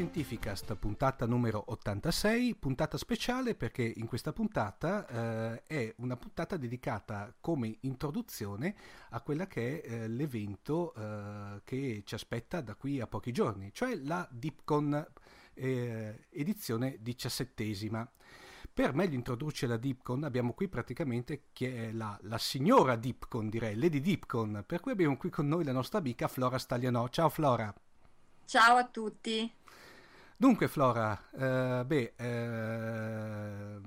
Fantascientificast, puntata numero 86, puntata speciale perché in questa puntata eh, è una puntata dedicata come introduzione a quella che è eh, l'evento eh, che ci aspetta da qui a pochi giorni, cioè la DeepCon eh, edizione diciassettesima. Per meglio introdurci la Deepcon abbiamo qui praticamente la, la, signora Deepcon, direi, Lady Deepcon, per cui abbiamo qui con noi la nostra amica Flora Staglianò. Ciao Flora! Ciao a tutti. Dunque Flora, eh, beh, eh,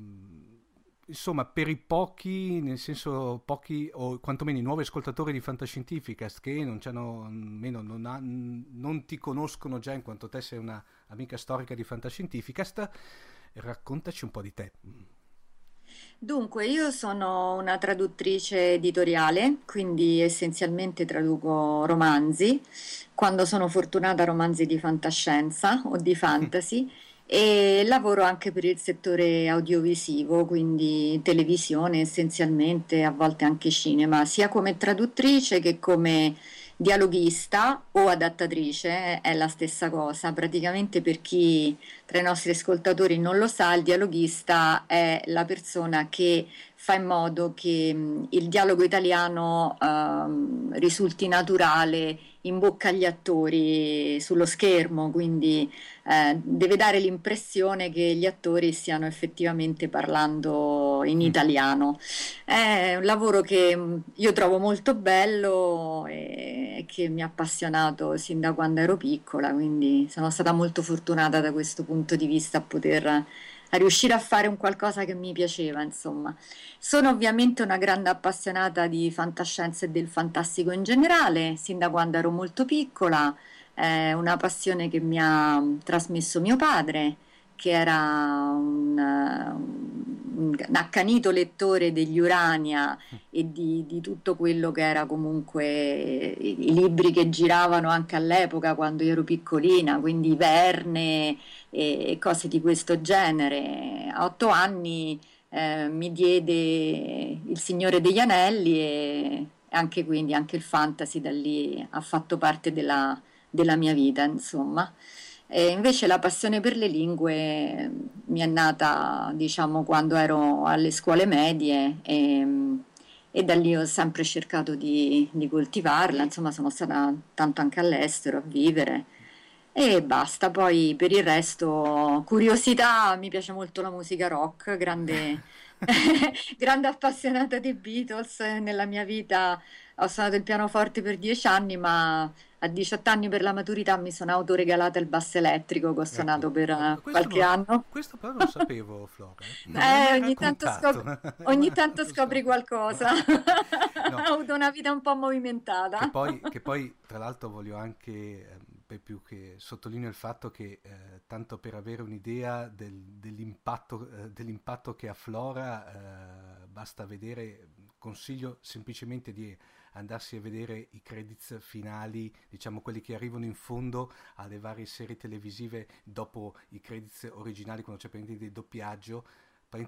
insomma per i pochi, nel senso pochi o quantomeno i nuovi ascoltatori di Fantascientificast che non, meno, non, ha, non ti conoscono già in quanto te sei una amica storica di Fantascientificast, raccontaci un po' di te. Dunque, io sono una traduttrice editoriale, quindi essenzialmente traduco romanzi, quando sono fortunata romanzi di fantascienza o di fantasy. E lavoro anche per il settore audiovisivo, quindi televisione essenzialmente, a volte anche cinema, sia come traduttrice che come dialoghista o adattatrice è la stessa cosa. Praticamente per chi tra i nostri ascoltatori non lo sa, il dialoghista è la persona che fa in modo che mh, il dialogo italiano uh, risulti naturale in bocca agli attori sullo schermo, quindi eh, deve dare l'impressione che gli attori stiano effettivamente parlando in mm. italiano. È un lavoro che mm, io trovo molto bello e che mi ha appassionato sin da quando ero piccola, quindi sono stata molto fortunata da questo punto di vista a poter a riuscire a fare un qualcosa che mi piaceva, insomma. Sono ovviamente una grande appassionata di fantascienza e del fantastico in generale, sin da quando ero molto piccola, è una passione che mi ha trasmesso mio padre, che era un, un accanito lettore degli Urania e di, di, tutto quello che era comunque i, i libri che giravano anche all'epoca quando ero piccolina, quindi Verne e cose di questo genere. A otto anni eh, mi diede Il Signore degli Anelli e anche quindi anche il fantasy da lì ha fatto parte della, della mia vita, insomma. E invece la passione per le lingue mi è nata, diciamo, quando ero alle scuole medie e, e da lì ho sempre cercato di, di coltivarla, insomma sono stata tanto anche all'estero a vivere. E basta, poi per il resto, curiosità, mi piace molto la musica rock, grande, grande appassionata dei Beatles. Nella mia vita ho suonato il pianoforte per dieci anni, ma a 18 anni per la maturità mi sono autoregalata il basso elettrico che ho suonato ecco, per ecco, qualche non, anno. Questo però non sapevo, Flora. Eh, ogni, tanto scop- ogni tanto scopri qualcosa. no. ho avuto una vita un po' movimentata. Che poi, che poi tra l'altro voglio anche ehm, per più che sottolineo il fatto che eh, tanto per avere un'idea del, dell'impatto, eh, dell'impatto, che afflora eh, basta vedere, consiglio semplicemente di andarsi a vedere i credits finali, diciamo quelli che arrivano in fondo alle varie serie televisive dopo i credits originali quando c'è per di doppiaggio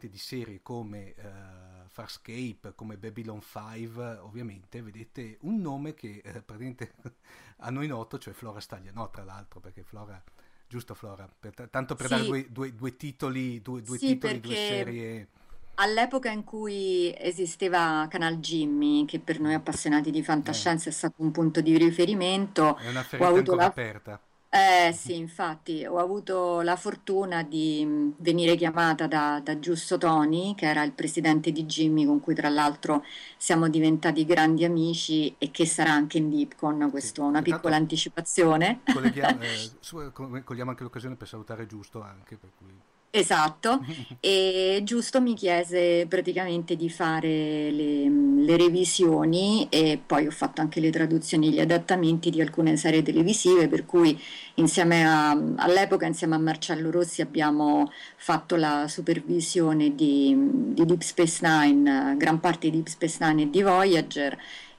di serie come uh, Farscape, come Babylon 5, ovviamente vedete un nome che uh, praticamente a noi noto, cioè Flora Stagliano, tra l'altro, perché Flora, giusto Flora, per, tanto per sì. dare due, due, due, titoli, due, due sì, titoli, due serie. All'epoca in cui esisteva Canal Jimmy, che per noi appassionati di fantascienza eh. è stato un punto di riferimento, è una ferita ho avuto la... aperta eh sì, infatti ho avuto la fortuna di mm, venire chiamata da, da Giusto Toni, che era il presidente di Jimmy, con cui tra l'altro siamo diventati grandi amici e che sarà anche in Deepcon, questa è una piccola anticipazione. Colleghiamo, eh, cogliamo anche l'occasione per salutare Giusto anche, per cui... Esatto, e Giusto mi chiese praticamente di fare le, le, revisioni e poi ho fatto anche le traduzioni, gli adattamenti di alcune serie televisive, per cui insieme a, all'epoca insieme a Marcello Rossi abbiamo fatto la supervisione di, di Deep Space Nine, gran parte di Deep Space Nine e di Voyager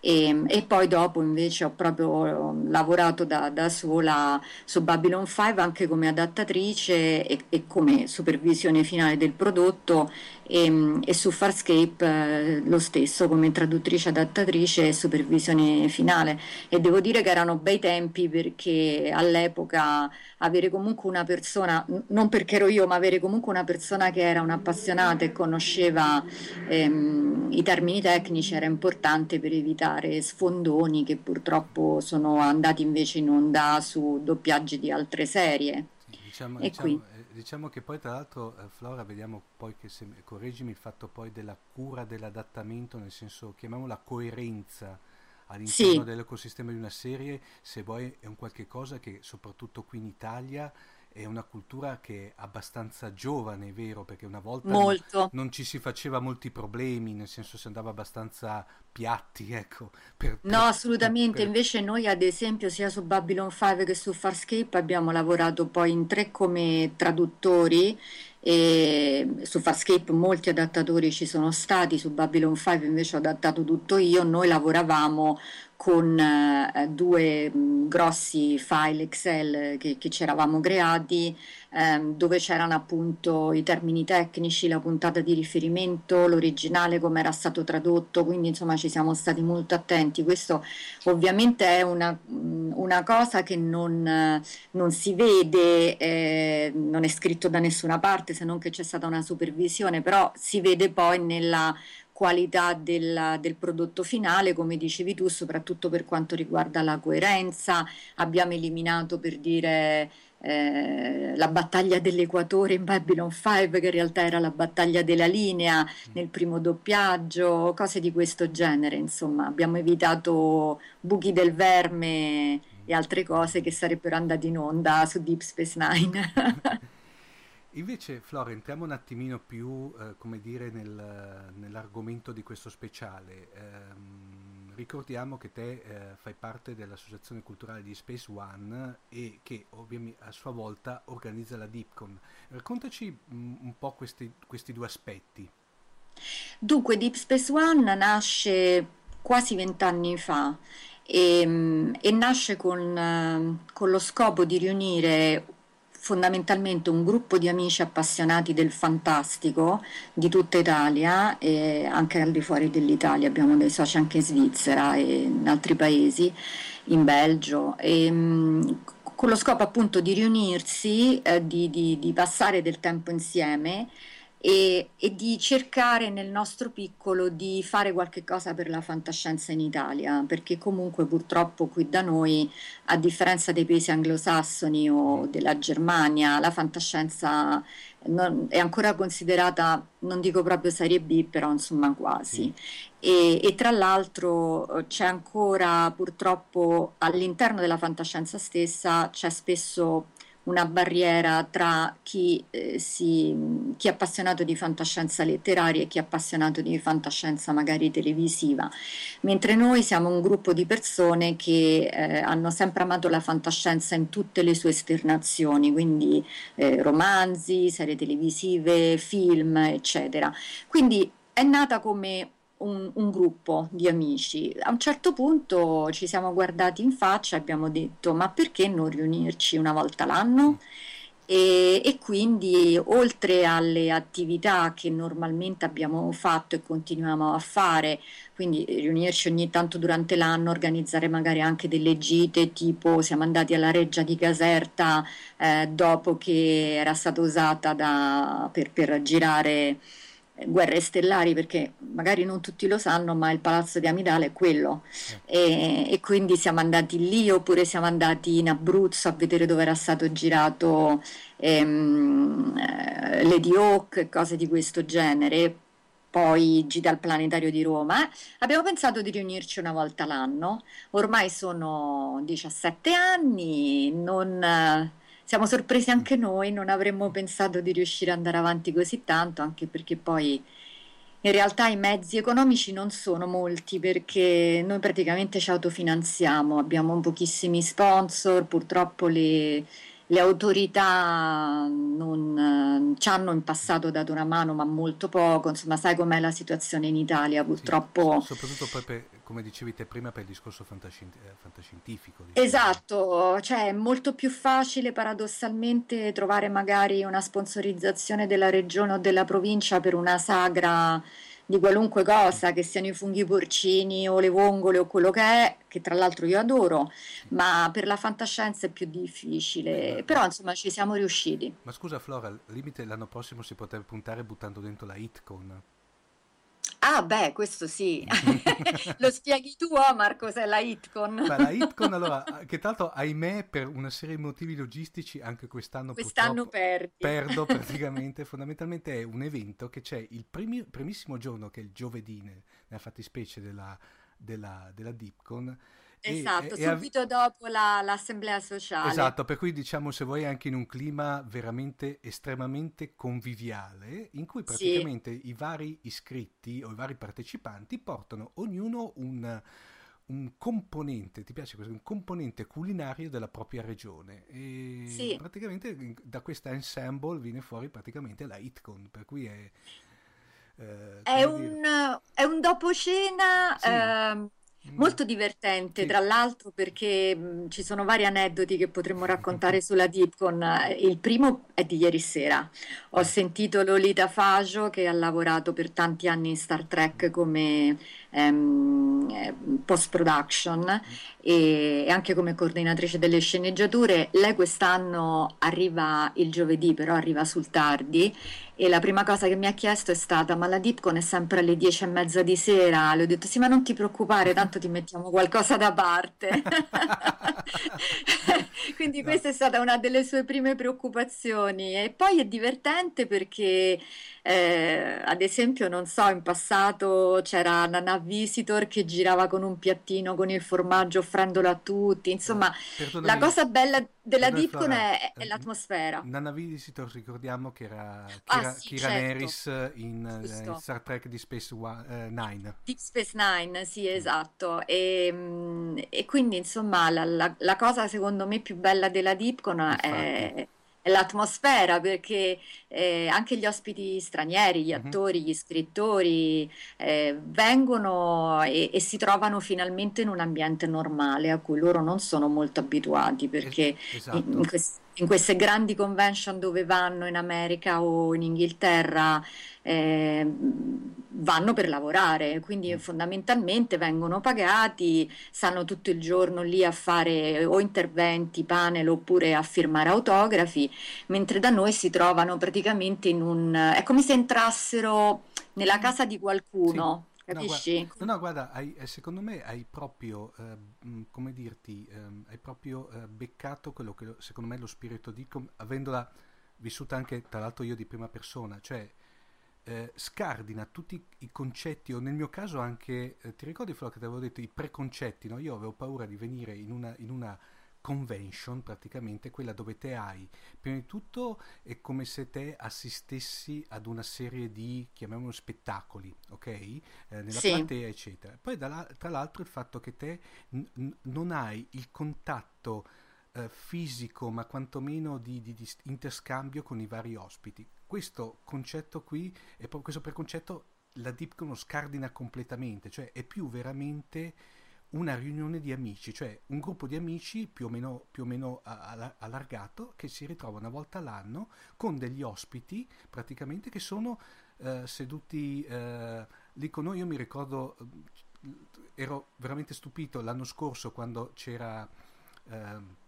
e, e, poi dopo invece ho proprio lavorato da, da, sola su Babylon 5 anche come adattatrice e, e come supervisione finale del prodotto e, e su Farscape eh, lo stesso come traduttrice adattatrice e supervisione finale. E devo dire che erano bei tempi perché all'epoca avere comunque una persona, non perché ero io, ma avere comunque una persona che era un'appassionata e conosceva ehm, i termini tecnici era importante per evitare sfondoni che purtroppo sono andati invece in onda su doppiaggi di altre serie. Diciamo, diciamo, eh, diciamo, che poi tra l'altro eh, Flora vediamo poi che se, correggimi il fatto poi della cura dell'adattamento nel senso chiamiamola coerenza all'interno sì. dell'ecosistema di una serie, se vuoi è un qualche cosa che soprattutto qui in Italia è una cultura che è abbastanza giovane, vero, perché una volta non, non, ci si faceva molti problemi, nel senso si andava abbastanza piatti, ecco. Per, per, no, assolutamente, per... invece noi ad esempio sia su Babylon 5 che su Farscape abbiamo lavorato poi in tre come traduttori e su Farscape molti adattatori ci sono stati, su Babylon 5 invece ho adattato tutto io, noi lavoravamo con eh, due mh, grossi file Excel che, che ci eravamo creati ehm, dove c'erano appunto i termini tecnici, la puntata di riferimento, l'originale come era stato tradotto, quindi insomma ci siamo stati molto attenti. Questo ovviamente è una, una cosa che non, non si vede, eh, non è scritto da nessuna parte se non che c'è stata una supervisione, però si vede poi nella qualità del, del, prodotto finale, come dicevi tu, soprattutto per quanto riguarda la coerenza. Abbiamo eliminato per dire eh, la battaglia dell'equatore in Babylon 5 che in realtà era la battaglia della linea mm. nel primo doppiaggio, cose di questo genere, insomma abbiamo evitato buchi del verme e altre cose che sarebbero andate in onda su Deep Space Nine. Invece, Flora, entriamo un attimino più, eh, come dire, nel, nell'argomento di questo speciale. Eh, ricordiamo che te eh, fai parte dell'Associazione Culturale di Space One e che ovviamente a sua volta organizza la DeepCon. Raccontaci mm, un po' questi, questi due aspetti. Dunque, Deep Space One nasce quasi vent'anni fa e, mm, e nasce con, eh, con, lo scopo di riunire fondamentalmente un gruppo di amici appassionati del fantastico di tutta Italia e anche al di fuori dell'Italia, abbiamo dei soci anche in Svizzera e in altri paesi, in Belgio. E, mh, con lo scopo appunto di riunirsi, eh, di, di, di passare del tempo insieme e, e, di cercare nel nostro piccolo di fare qualche cosa per la fantascienza in Italia, perché comunque purtroppo qui da noi, a differenza dei paesi anglosassoni o della Germania, la fantascienza non, è ancora considerata, non dico proprio serie B, però insomma quasi. E, e, tra l'altro c'è ancora purtroppo all'interno della fantascienza stessa, c'è spesso una barriera tra chi, eh, si, chi, è appassionato di fantascienza letteraria e chi è appassionato di fantascienza magari televisiva, mentre noi siamo un gruppo di persone che eh, hanno sempre amato la fantascienza in tutte le sue esternazioni, quindi eh, romanzi, serie televisive, film, eccetera. Quindi è nata come un, un, gruppo di amici. A un certo punto ci siamo guardati in faccia e abbiamo detto ma perché non riunirci una volta l'anno? E, e, quindi oltre alle attività che normalmente abbiamo fatto e continuiamo a fare, quindi riunirci ogni tanto durante l'anno, organizzare magari anche delle gite, tipo siamo andati alla Reggia di Caserta eh, dopo che era stata usata da, per, per girare guerre stellari perché magari non tutti lo sanno ma il palazzo di Amidale è quello. E, e, quindi siamo andati lì oppure siamo andati in Abruzzo a vedere dove era stato girato ehm, eh, Lady Hawk e cose di questo genere. Poi gita al planetario di Roma. Abbiamo pensato di riunirci una volta l'anno. Ormai sono 17 anni non siamo sorpresi anche noi, non avremmo pensato di riuscire ad andare avanti così tanto, anche perché poi in realtà i mezzi economici non sono molti perché noi praticamente ci autofinanziamo, abbiamo pochissimi sponsor, purtroppo le, le autorità non ci hanno in passato dato una mano, ma molto poco. Insomma, sai com'è la situazione in Italia, purtroppo. Sì, soprattutto poi per, come dicevi te prima, per il discorso fantascienti- eh, fantascientifico. Diciamo. Esatto, cioè è molto più facile paradossalmente trovare magari una sponsorizzazione della regione o della provincia per una sagra di qualunque cosa, che siano i funghi porcini o le vongole o quello che è, che tra l'altro io adoro, ma per la fantascienza è più difficile. Però insomma ci siamo riusciti. Ma scusa Flora, al limite l'anno prossimo si potrebbe puntare buttando dentro la Hitcon. Ah, beh, questo sì. Lo spieghi tu, Omar, cos'è la Hitcon? Beh, la Hitcon, allora, che tra l'altro, ahimè, per una serie di motivi logistici, anche quest'anno, quest'anno perdi. perdo praticamente. Fondamentalmente è un evento che c'è il primi, primissimo giorno, che è il giovedì, nella fattispecie della, della, della DIPCON, Esatto, e, subito e dopo la, l'assemblea sociale. Esatto, per cui diciamo se vuoi anche in un clima veramente estremamente conviviale, in cui praticamente sì. i vari iscritti o i vari partecipanti portano ognuno un, un componente, ti piace questo? Un componente culinario della propria regione. E sì. praticamente da questa ensemble viene fuori praticamente la Hitcon, per cui è... Eh, è, un, è, un, dopo cena... Sì. Eh, Molto divertente, sì. tra l'altro, perché mh, ci sono vari aneddoti che potremmo raccontare sulla Dipcon. Il primo è di ieri sera. Ho sentito Lolita Faggio che ha lavorato per tanti anni in Star Trek come ehm, eh, post production e, e anche come coordinatrice delle sceneggiature. Lei quest'anno arriva il giovedì, però arriva sul tardi e la prima cosa che mi ha chiesto è stata ma la Dipcon è sempre alle dieci e mezza di sera le ho detto sì ma non ti preoccupare tanto ti mettiamo qualcosa da parte quindi no. questa è stata una delle sue prime preoccupazioni e poi è divertente perché eh, ad esempio, non so, in passato c'era Nana Visitor che girava con un piattino con il formaggio offrendolo a tutti. Insomma, Perdonami, la cosa bella della Dipcon è, è, l'atmosfera. Nana Visitor, ricordiamo che era Kira, ah, sì, Kira certo. Nerys in, uh, in, Star Trek Deep Space One, uh, Nine. Deep Space Nine, sì, esatto. E, mm, e quindi, insomma, la, la, la, cosa secondo me più bella della Dipcon è l'atmosfera perché eh, anche gli ospiti stranieri, gli attori, gli scrittori eh, vengono e, e, si trovano finalmente in un ambiente normale a cui loro non sono molto abituati perché esatto. in, in, quest- in queste grandi convention dove vanno in America o in Inghilterra eh, vanno per lavorare, quindi mm. fondamentalmente vengono pagati, stanno tutto il giorno lì a fare o interventi, panel oppure a firmare autografi, mentre da noi si trovano praticamente in un... è come se entrassero nella casa di qualcuno. Sì. Capisci? No, guarda, no, guarda hai, eh, secondo me hai proprio, eh, come dirti, eh, hai proprio eh, beccato quello che secondo me è lo spirito di, com- avendola vissuta anche tra l'altro io di prima persona, cioè eh, scardina tutti i concetti, o nel mio caso anche, eh, ti ricordi Flo che ti avevo detto, i preconcetti, no? Io avevo paura di venire in una, in una convention, praticamente quella dove te hai, prima di tutto è come se te assistessi ad una serie di, chiamiamolo spettacoli, ok? Eh, nella sì. platea, eccetera. Poi tra l'altro il fatto che te n- non hai il contatto eh, fisico, ma quantomeno di, di, di interscambio con i vari ospiti questo concetto qui, e questo preconcetto la Dipcon lo scardina completamente, cioè è più veramente una riunione di amici, cioè un gruppo di amici più o meno, più o meno allargato che si ritrova una volta all'anno con degli ospiti praticamente che sono eh, seduti eh, lì con noi. Io mi ricordo, eh, ero veramente stupito l'anno scorso quando c'era... Eh,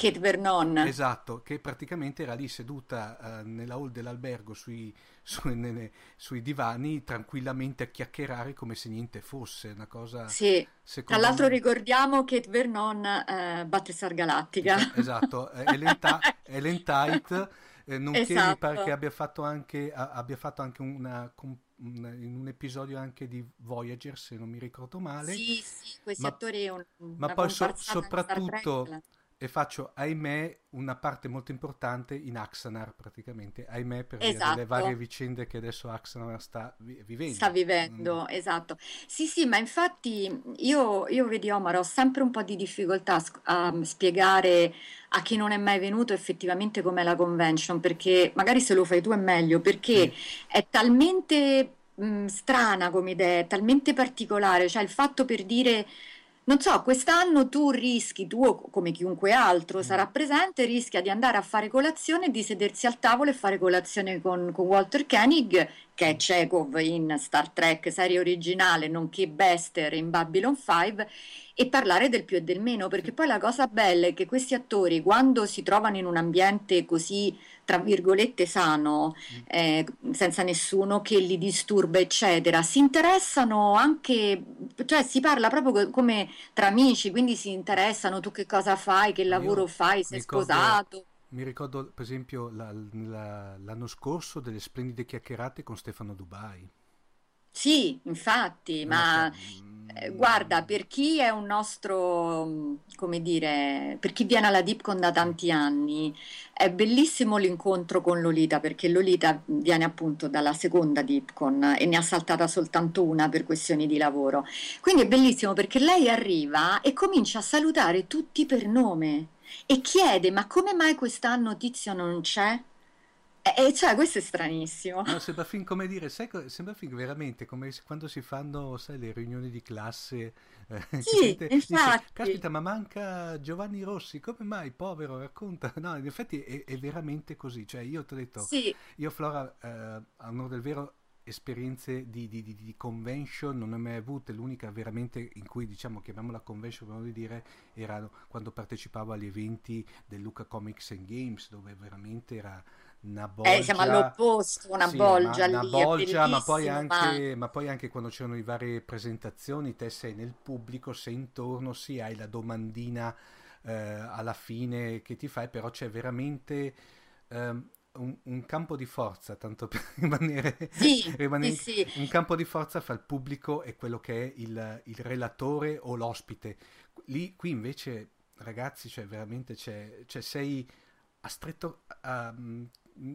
Kate Vernon. Esatto, che praticamente era lì seduta uh, nella hall dell'albergo sui, su, nelle, sui, divani tranquillamente a chiacchierare come se niente fosse, una cosa... Sì, tra l'altro me... ricordiamo Kate Vernon, uh, Battlestar Galattica. Esatto, Ellen, Ta- Ellen Tite, eh, nonché esatto. mi pare che abbia fatto anche, abbia fatto anche una, una, in un episodio anche di Voyager, se non mi ricordo male. Sì, sì, questi ma, attori... Un, ma poi so, soprattutto e faccio, ahimè, una parte molto importante in Axanar praticamente, ahimè per Esatto. delle varie vicende che adesso Axanar sta vi- Sta vivendo. Mm, vivendo, esatto. Sì, sì, ma infatti io, io vedi Omar, ho sempre un po' di difficoltà a, a spiegare a chi non è mai venuto effettivamente com'è la convention, perché magari se lo fai tu è meglio, perché sì, è talmente mh, strana come idea, è talmente particolare, cioè il fatto per dire, non so, quest'anno tu rischi, tu come chiunque altro mm, sarà presente, rischia di andare a fare colazione di sedersi al tavolo e fare colazione con, con Walter Koenig, che è Chekhov in Star Trek serie originale, nonché Bester in Babylon 5, e parlare del più e del meno, perché poi la cosa bella è che questi attori, quando si trovano in un ambiente così, tra virgolette, sano, mm, eh, senza nessuno che li disturba, eccetera, si interessano anche, cioè si parla proprio co- come tra amici, quindi si interessano, tu che cosa fai, che lavoro io fai, sei sposato. Mi ricordo per esempio la- la- l'anno scorso delle splendide chiacchierate con Stefano Dubai. Sì, infatti, ma eh, guarda, mm, per chi è un nostro, mh, come dire, per chi viene alla Dipcon da tanti anni, è bellissimo l'incontro con Lolita, perché Lolita viene appunto dalla seconda Dipcon e ne ha saltata soltanto una per questioni di lavoro. Quindi è bellissimo perché lei arriva e comincia a salutare tutti per nome e chiede: Ma come mai quest'anno Tizio non c'è? E, cioè, questo è stranissimo. No, sembra fin come dire, sai, sembra fin veramente come quando si fanno, sai, le riunioni di classe, eh, Sì, gente dice, infatti. caspita, ma manca Giovanni Rossi, come mai, povero, racconta. No, in effetti è, è veramente così, cioè io ti ho detto, Sì, io Flora, eh, a onore del vero, esperienze di, di- di- di convention non ne ho mai avute, l'unica veramente in cui, diciamo, chiamiamola convention, per modo di dire, era quando partecipavo agli eventi del Luca Comics and Games, dove veramente era una eh, siamo bolgia all'opposto, una sì, ma bolgia una lì, bolgia, ma poi ma anche, ma poi anche quando c'erano le varie presentazioni, te sei nel pubblico, sei intorno, sì, hai la domandina eh, alla fine che ti fai, però c'è veramente ehm, un, un campo di forza, tanto per rimanere, sì, sì, rimanere sì. un campo di forza fra il pubblico e quello che è il, il relatore o l'ospite. Lì, qui invece, ragazzi, cioè veramente c'è, cioè sei a stretto, mm,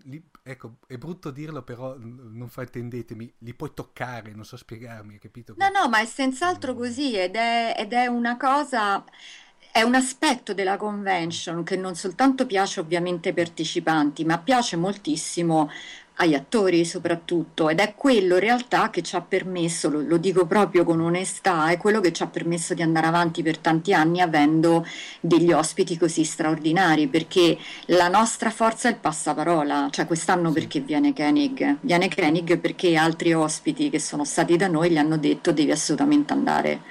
li- ecco, è brutto dirlo, però non fraintendetemi, li puoi toccare, non so spiegarmi, hai capito No, no, ma è senz'altro Mm, così ed è, ed è una cosa, è un aspetto della convention che non soltanto piace ovviamente ai partecipanti, ma piace moltissimo agli attori soprattutto ed è quello in realtà che ci ha permesso, lo, lo dico proprio con onestà, è quello che ci ha permesso di andare avanti per tanti anni avendo degli ospiti così straordinari, perché la nostra forza è il passaparola, cioè quest'anno perché viene Koenig? Viene Koenig perché altri ospiti che sono stati da noi gli hanno detto devi assolutamente andare.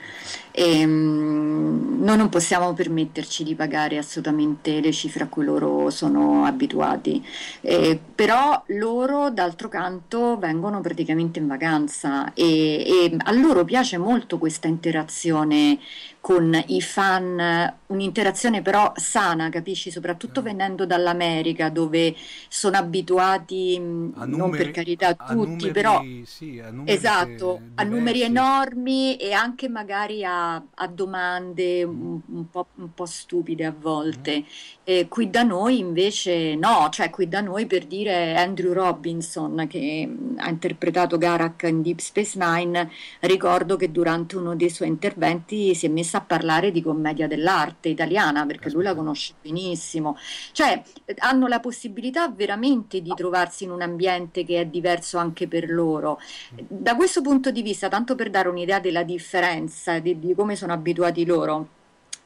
E, mm, noi non possiamo permetterci di pagare assolutamente le cifre a cui loro sono abituati. Eh, però loro, d'altro canto, vengono praticamente in vacanza e, e a loro piace molto questa interazione con i fan, un'interazione però sana, capisci? Soprattutto Chiaro. venendo dall'America, dove sono abituati, A non per numeri, carità tutti, però numeri, sì, a numeri esatto, a numeri enormi e anche magari a, a domande un, un po', un po' stupide a volte. E qui da noi invece no, cioè qui da noi per dire Andrew Robinson che ha interpretato Garak in Deep Space Nine, ricordo che durante uno dei suoi interventi si è messa a parlare di commedia dell'arte italiana perché lui la conosce benissimo. Cioè hanno la possibilità veramente di trovarsi in un ambiente che è diverso anche per loro. Mm, Da questo punto di vista, tanto per dare un'idea della differenza di, di come sono abituati loro,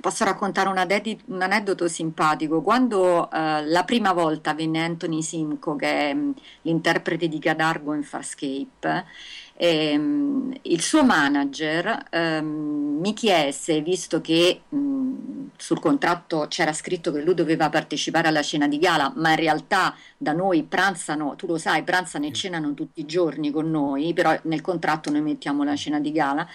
posso raccontare un, aneddoto simpatico. Quando eh, la prima volta venne Anthony Simco, che è mh, l'interprete di Cadargo in Farscape, ehm, il suo manager ehm, mi chiese, visto che mh, sul contratto c'era scritto che lui doveva partecipare alla cena di gala, ma in realtà da noi pranzano, tu lo sai, pranzano e cenano tutti i giorni con noi, però nel contratto noi mettiamo la cena di gala.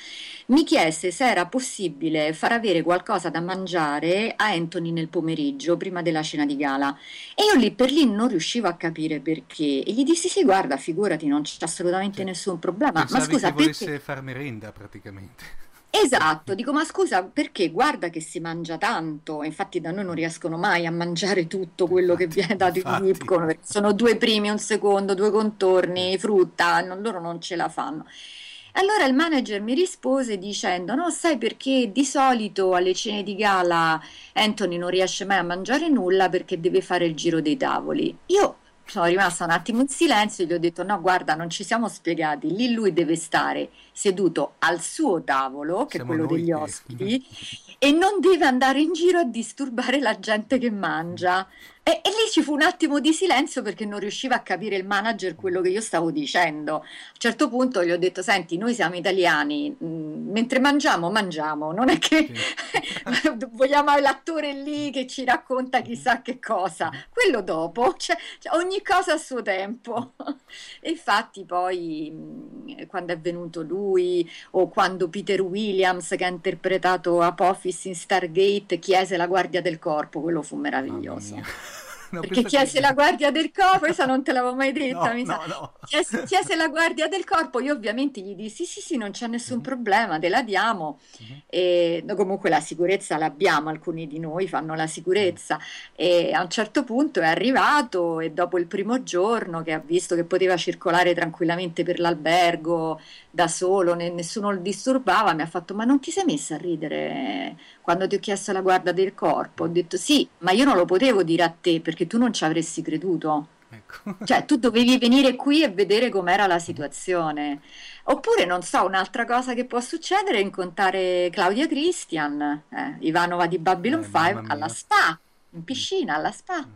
Mi chiese se era possibile far avere qualcosa da mangiare a Anthony nel pomeriggio, prima della cena di gala. E io lì per lì non riuscivo a capire perché. E gli dissi: Sì, guarda, figurati, non c'è assolutamente nessun problema. Ma Pensavi che scusa, perché? volesse far merenda praticamente. Esatto, dico ma scusa perché guarda che si mangia tanto, infatti da noi non riescono mai a mangiare tutto quello che viene dato in Lipcon, perché sono due primi, un secondo, due contorni, frutta, non, loro non ce la fanno. Allora il manager mi rispose dicendo: No, sai perché di solito alle cene di gala Anthony non riesce mai a mangiare nulla perché deve fare il giro dei tavoli. Io sono rimasta un attimo in silenzio e gli ho detto: No, guarda, non ci siamo spiegati. Lì lui deve stare seduto al suo tavolo, che Siamo è quello degli che... ospiti, e non deve andare in giro a disturbare la gente che mangia. E, e, lì ci fu un attimo di silenzio perché non riusciva a capire il manager quello che io stavo dicendo. A un certo punto gli ho detto: Senti, noi siamo italiani, mh, mm, mentre mangiamo, mangiamo, non è che sì. vogliamo l'attore lì che ci racconta chissà che cosa. Quello dopo, cioè, cioè, ogni cosa a suo tempo. e infatti, poi mh, mm, quando è venuto lui, o quando Peter Williams, che ha interpretato Apophis in Stargate, chiese la guardia del corpo, quello fu meraviglioso. No, perché chiese che... la guardia del corpo, questa non te l'avevo mai detta, no, mi no, no. Chiese, chiese, la guardia del corpo, io ovviamente gli dissi sì sì non c'è nessun mm-hmm. problema, te la diamo, mm-hmm. e comunque la sicurezza l'abbiamo, alcuni di noi fanno la sicurezza mm-hmm. e a un certo punto è arrivato e dopo il primo giorno che ha visto che poteva circolare tranquillamente per l'albergo da solo, nessuno lo disturbava, mi ha fatto ma non ti sei messa a ridere quando ti ho chiesto la guardia del corpo? Ho detto sì, ma io non lo potevo dire a te perché tu non ci avresti creduto. Ecco. Cioè tu dovevi venire qui e vedere com'era la situazione. Oppure, non so, un'altra cosa che può succedere è incontrare Claudia Christian, eh, Ivanova di Babylon eh, 5 alla spa, in piscina, alla spa.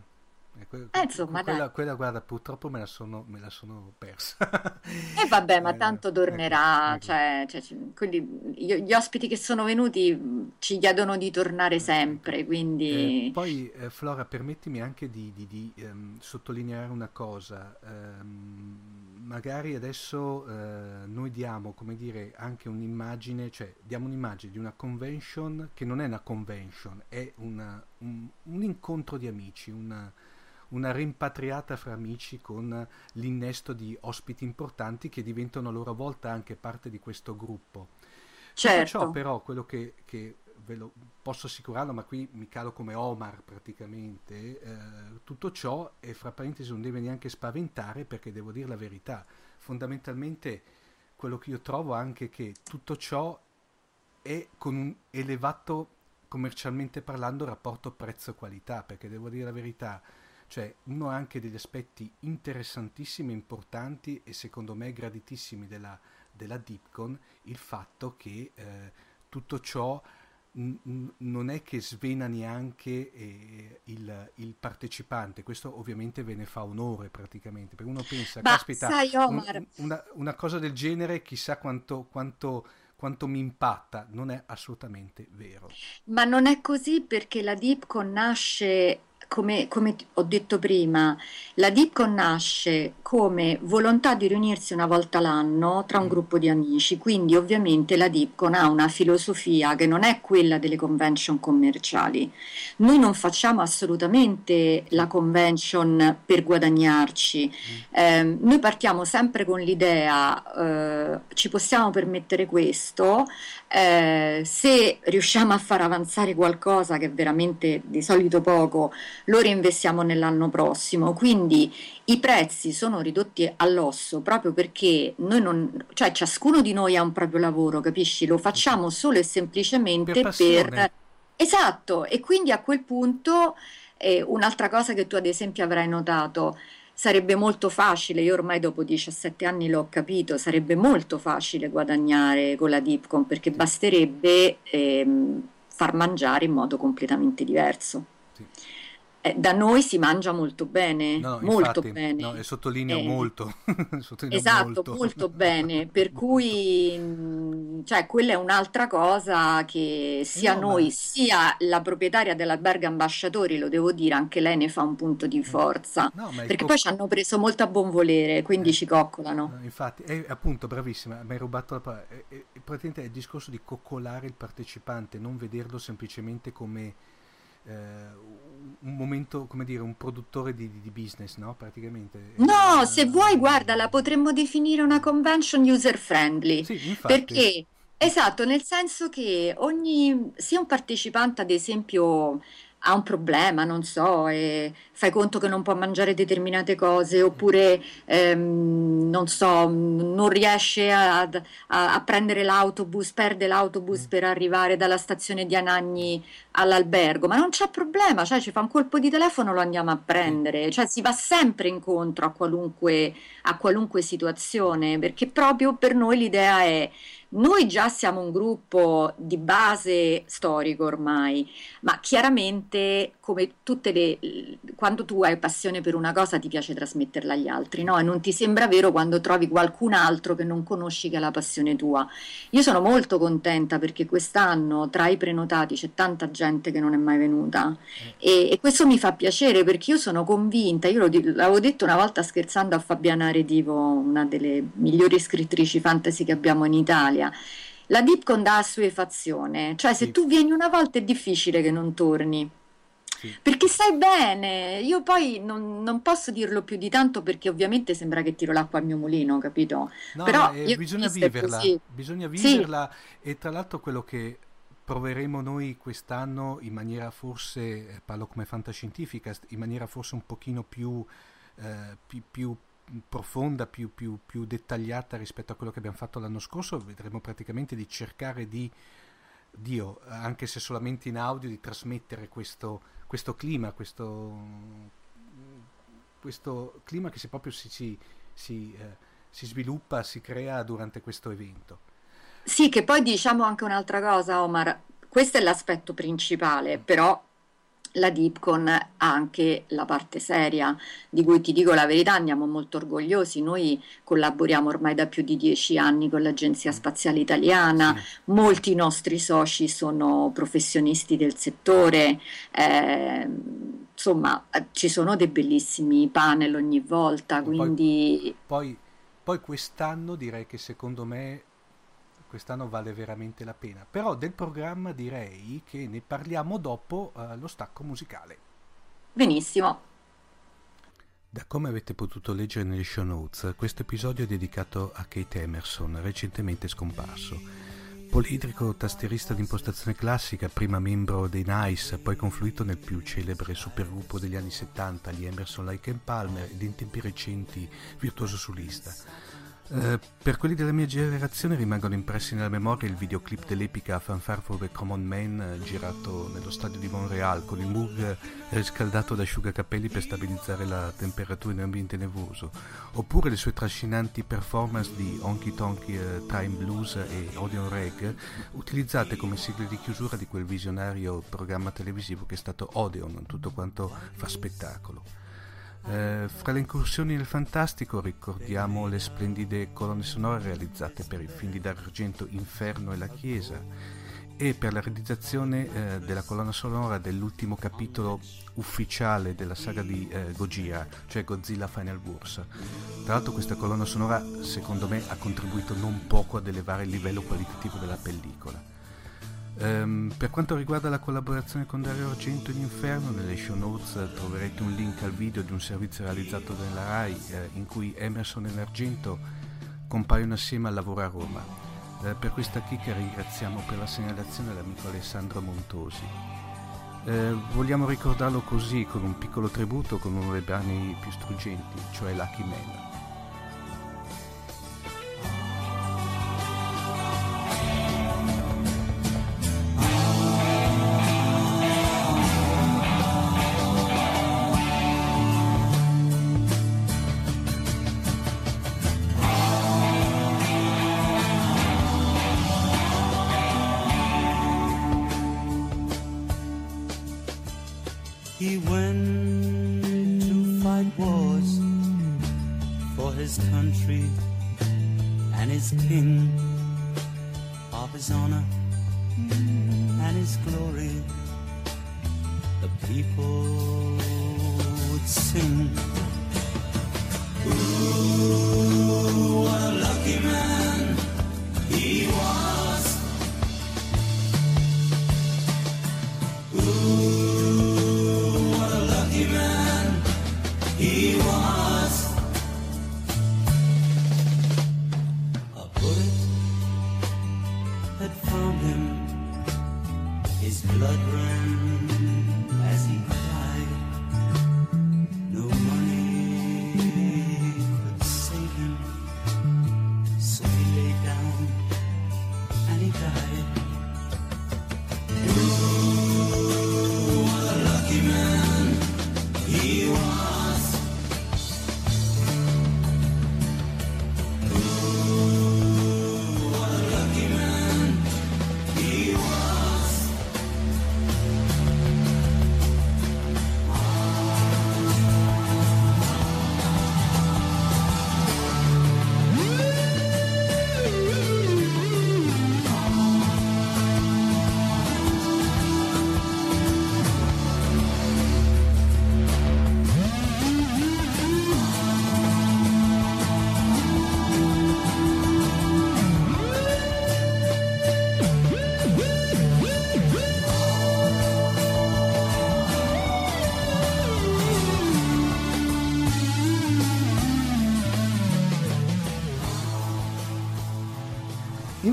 Que- eh, insomma, quella, quella, guarda, purtroppo me la sono, me la sono persa. E eh, vabbè, ma eh, tanto tornerà. Ecco, cioè, cioè, quindi gli ospiti che sono venuti ci chiedono di tornare ecco. sempre. Quindi... Eh, poi, eh, Flora, permettimi anche di, di, di um, sottolineare una cosa. Um, magari adesso uh, noi diamo, come dire, anche un'immagine, cioè diamo un'immagine di una convention che non è una convention, è una, un, un incontro di amici, una una rimpatriata fra amici con l'innesto di ospiti importanti che diventano a loro volta anche parte di questo gruppo. Certo. Tutto ciò però, quello che, che ve lo posso assicurarlo, ma qui mi calo come Omar praticamente, eh, tutto ciò e fra parentesi non deve neanche spaventare perché devo dire la verità, fondamentalmente quello che io trovo anche che tutto ciò è con un elevato commercialmente parlando rapporto prezzo-qualità, perché devo dire la verità, cioè uno ha anche degli aspetti interessantissimi, importanti e secondo me graditissimi della, della Dipcon, il fatto che eh, tutto ciò non è che svena neanche eh, il, il, partecipante, questo ovviamente ve ne fa onore praticamente, perché uno pensa, Ma caspita, sai, un, una, una, cosa del genere chissà quanto, quanto quanto mi impatta, non è assolutamente vero. Ma non è così perché la Dipcon nasce come, come, ho detto prima, la DIPCON nasce come volontà di riunirsi una volta l'anno tra un mm. gruppo di amici, quindi ovviamente la DIPCON ha una filosofia che non è quella delle convention commerciali. Noi non facciamo assolutamente la convention per guadagnarci, mm. eh, noi partiamo sempre con l'idea eh, ci possiamo permettere questo, eh, se riusciamo a far avanzare qualcosa che è veramente di solito poco, lo reinvestiamo nell'anno prossimo. Quindi i prezzi sono ridotti all'osso proprio perché noi non, cioè ciascuno di noi ha un proprio lavoro, capisci? Lo facciamo solo e semplicemente per... per... Esatto, e quindi a quel punto eh, un'altra cosa che tu ad esempio avrai notato, sarebbe molto facile, io ormai dopo 17 anni l'ho capito, sarebbe molto facile guadagnare con la Dipcom perché basterebbe ehm, far mangiare in modo completamente diverso. Eh, da noi si mangia molto bene, no, molto infatti, bene. No, e sottolineo eh, molto. sottolineo esatto, molto. molto bene. Per cui, cioè, quella è un'altra cosa che sia no, noi, ma... sia la proprietaria dell'albergo ambasciatori, lo devo dire, anche lei ne fa un punto di mm. forza. Perché co... poi ci hanno preso molto a buon volere, quindi eh, ci coccolano. infatti, è appunto bravissima, mi hai rubato la parola. È, è, praticamente è il discorso di coccolare il partecipante, non vederlo semplicemente come un momento, come dire, un produttore di, di business, no? Praticamente. No, se vuoi, guarda, la potremmo definire una convention user friendly. Sì. Perché Esatto, nel senso che ogni, sia un partecipante, ad esempio, ha un problema, non so, e fai conto che non può mangiare determinate cose, oppure ehm, non so, non riesce a, a- a prendere l'autobus, perde l'autobus Mm. per arrivare dalla stazione di Anagni all'albergo, ma non c'è problema, cioè ci fa un colpo di telefono, lo andiamo a Sì, prendere, cioè si va sempre incontro a qualunque, a qualunque situazione, perché proprio per noi l'idea è. Noi già siamo un gruppo di base storico ormai, ma chiaramente, come tutte le, quando tu hai passione per una cosa, ti piace trasmetterla agli altri, no? E non ti sembra vero quando trovi qualcun altro che non conosci che ha la passione tua. Io sono molto contenta perché quest'anno tra i prenotati c'è tanta gente che non è mai venuta e, e questo mi fa piacere perché io sono convinta, io l'avevo detto una volta scherzando a Fabiana Redivo, una delle migliori scrittrici fantasy che abbiamo in Italia. La Dipcon dà assuefazione, cioè se sì, tu vieni una volta è difficile che non torni. sì. Perché sai bene, io poi non, non posso dirlo più di tanto perché ovviamente sembra che tiro l'acqua al mio mulino, capito? No, Però eh, bisogna viverla, bisogna Sì, viverla e tra l'altro quello che proveremo noi quest'anno in maniera forse, eh, parlo come fantascientifica, in maniera forse un pochino più, eh, pi- più profonda, più, più- più dettagliata rispetto a quello che abbiamo fatto l'anno scorso, vedremo praticamente di cercare di, Dio, anche se solamente in audio, di trasmettere questo, questo clima, questo, questo clima che si proprio si, si- si, eh, si sviluppa, si crea durante questo evento. Sì, che poi diciamo anche un'altra cosa, Omar, questo è l'aspetto principale, però la Dipcon ha anche la parte seria, di cui ti dico la verità, andiamo molto orgogliosi. Noi collaboriamo ormai da più di dieci anni con l'Agenzia. Spaziale Italiana, molti nostri soci sono professionisti del settore, eh, insomma, ci sono dei bellissimi panel ogni volta, e poi, quindi poi, poi quest'anno direi che secondo me quest'anno vale veramente la pena. Però del programma direi che ne parliamo dopo eh, lo stacco musicale. benissimo. Da come avete potuto leggere nelle show notes, questo episodio è dedicato a Kate Emerson, recentemente scomparso. Polidrico, tastierista di impostazione classica, prima membro dei Nice, poi confluito nel più celebre supergruppo degli anni 70, gli Emerson, Lake and Palmer, ed in tempi recenti virtuoso solista. Eh, per quelli della mia generazione rimangono impressi nella memoria il videoclip dell'epica Fanfare for the Common Man eh, girato nello stadio di Montreal con il Moog riscaldato da asciugacapelli per stabilizzare la temperatura in ambiente nevoso, oppure le sue trascinanti performance di Honky Tonky eh, Time Blues e Odeon Reg utilizzate come sigle di chiusura di quel visionario programma televisivo che è stato Odeon, tutto quanto fa spettacolo. Eh, fra le incursioni nel fantastico ricordiamo le splendide colonne sonore realizzate per il film di Dario Argento Inferno e la Chiesa e per la realizzazione eh, della colonna sonora dell'ultimo capitolo ufficiale della saga di eh, Gojira, cioè Godzilla Final Wars. Tra l'altro questa colonna sonora secondo me ha contribuito non poco ad elevare il livello qualitativo della pellicola. Ehm, per quanto riguarda la collaborazione con Dario Argento in Inferno, nelle show notes troverete un link al video di un servizio realizzato dalla RAI eh, in cui Emerson e Argento compaiono assieme al lavoro a Roma. Eh, per questa chicca ringraziamo per la segnalazione l'amico Alessandro Montosi. Eh, vogliamo ricordarlo così, con un piccolo tributo con uno dei brani più struggenti, cioè Lucky Man. missing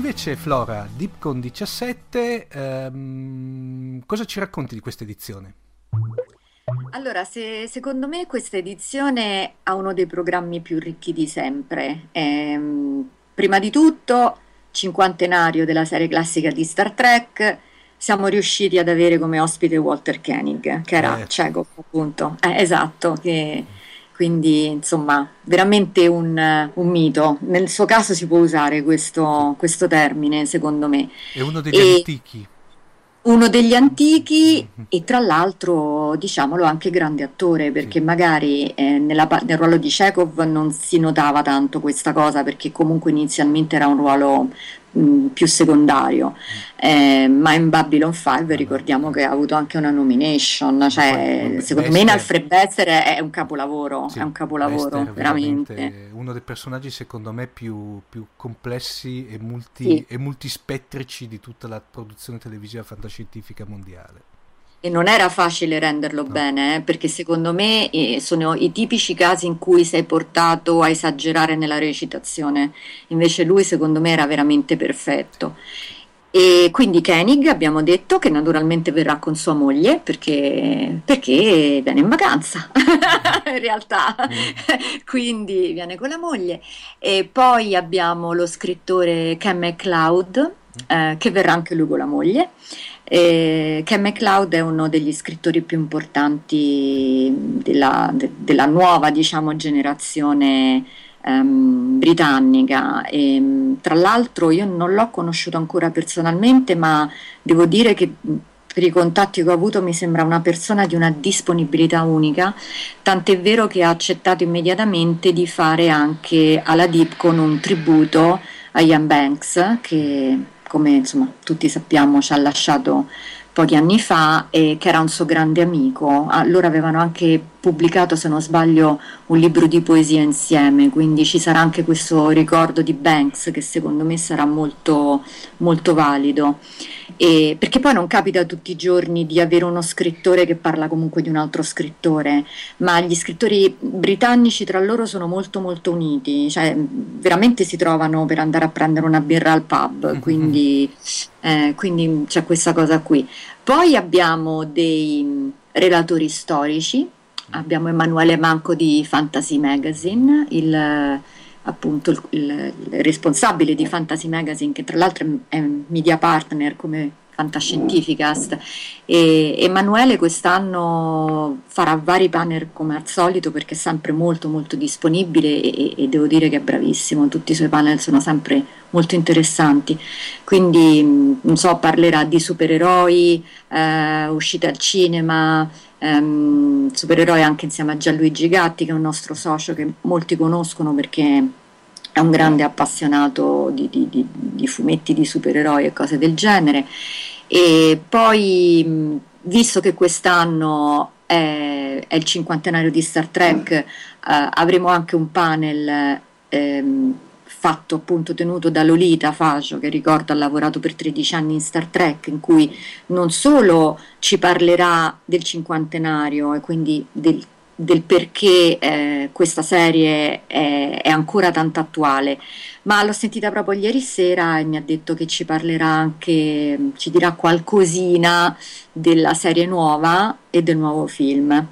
Invece Flora, Dipcon 17, ehm, cosa ci racconti di questa edizione? Allora, se- secondo me questa edizione ha uno dei programmi più ricchi di sempre. Ehm, prima di tutto, cinquantenario della serie classica di Star Trek, siamo riusciti ad avere come ospite Walter Koenig, che era Eh. Chekhov, appunto. Eh, esatto, che- quindi insomma, veramente un, un mito. Nel suo caso si può usare questo, questo termine, secondo me. È uno degli E- antichi. Uno degli antichi e tra l'altro, diciamolo, anche grande attore, perché Sì. magari eh, nella nel ruolo di Chekhov non si notava tanto questa cosa, perché comunque inizialmente era un ruolo mh, più secondario, Eh, ma in Babylon 5 ricordiamo che ha avuto anche una nomination, cioè secondo me in Alfred Bester è, un capolavoro, Sì, è un capolavoro, è veramente. uno dei personaggi secondo me più, più complessi e, multi, Sì. e multispetrici di tutta la produzione televisiva fantascientifica mondiale. E non era facile renderlo No. bene, eh, perché secondo me eh, sono i tipici casi in cui sei portato a esagerare nella recitazione. Invece lui, secondo me, era veramente perfetto. E quindi Koenig abbiamo detto che naturalmente verrà con sua moglie perché, perché viene in vacanza, in realtà. Quindi viene con la moglie. E poi abbiamo lo scrittore Ken MacLeod, eh, che verrà anche lui con la moglie. E Ken MacLeod è uno degli scrittori più importanti della, de- della nuova, diciamo, generazione ehm, britannica. E, mh, tra l'altro io non l'ho conosciuto ancora personalmente, ma devo dire che per i contatti che ho avuto mi sembra una persona di una disponibilità unica, tant'è vero che ha accettato immediatamente di fare anche alla Dipcon un tributo a Ian Banks, che come insomma tutti sappiamo ci ha lasciato pochi anni fa e che era un suo grande amico. Ah, loro avevano anche pubblicato, se non sbaglio, un libro di poesia insieme, quindi ci sarà anche questo ricordo di Banks che secondo me sarà molto, molto valido. E- perché poi non capita tutti i giorni di avere uno scrittore che parla comunque di un altro scrittore, ma gli scrittori britannici tra loro sono molto molto uniti, cioè veramente si trovano per andare a prendere una birra al pub, quindi, eh, quindi c'è questa cosa qui. Poi abbiamo dei relatori storici, abbiamo Emanuele Manco di Fantasy Magazine, il, appunto il, il- il responsabile di Fantasy Magazine, che tra l'altro è un media partner come Fantascientificast. E Emanuele quest'anno farà vari panel come al solito perché è sempre molto molto disponibile e, e devo dire che è bravissimo, tutti i suoi panel sono sempre molto interessanti. Quindi, non so, parlerà di supereroi, eh, uscite al cinema, ehm, supereroi anche insieme a Gianluigi Gatti, che è un nostro socio che molti conoscono perché è un grande appassionato di, di- di- di fumetti di supereroi e cose del genere. E poi, visto che quest'anno è, è il cinquantenario di Star Trek, eh, avremo anche un panel ehm, fatto appunto tenuto da Lolita Facio, che ricordo ha lavorato per 13 anni in Star Trek, in cui non solo ci parlerà del cinquantenario e quindi del, del perché eh, questa serie è, è ancora tanto attuale, ma l'ho sentita proprio ieri sera e mi ha detto che ci parlerà anche, ci dirà qualcosina della serie nuova e del nuovo film,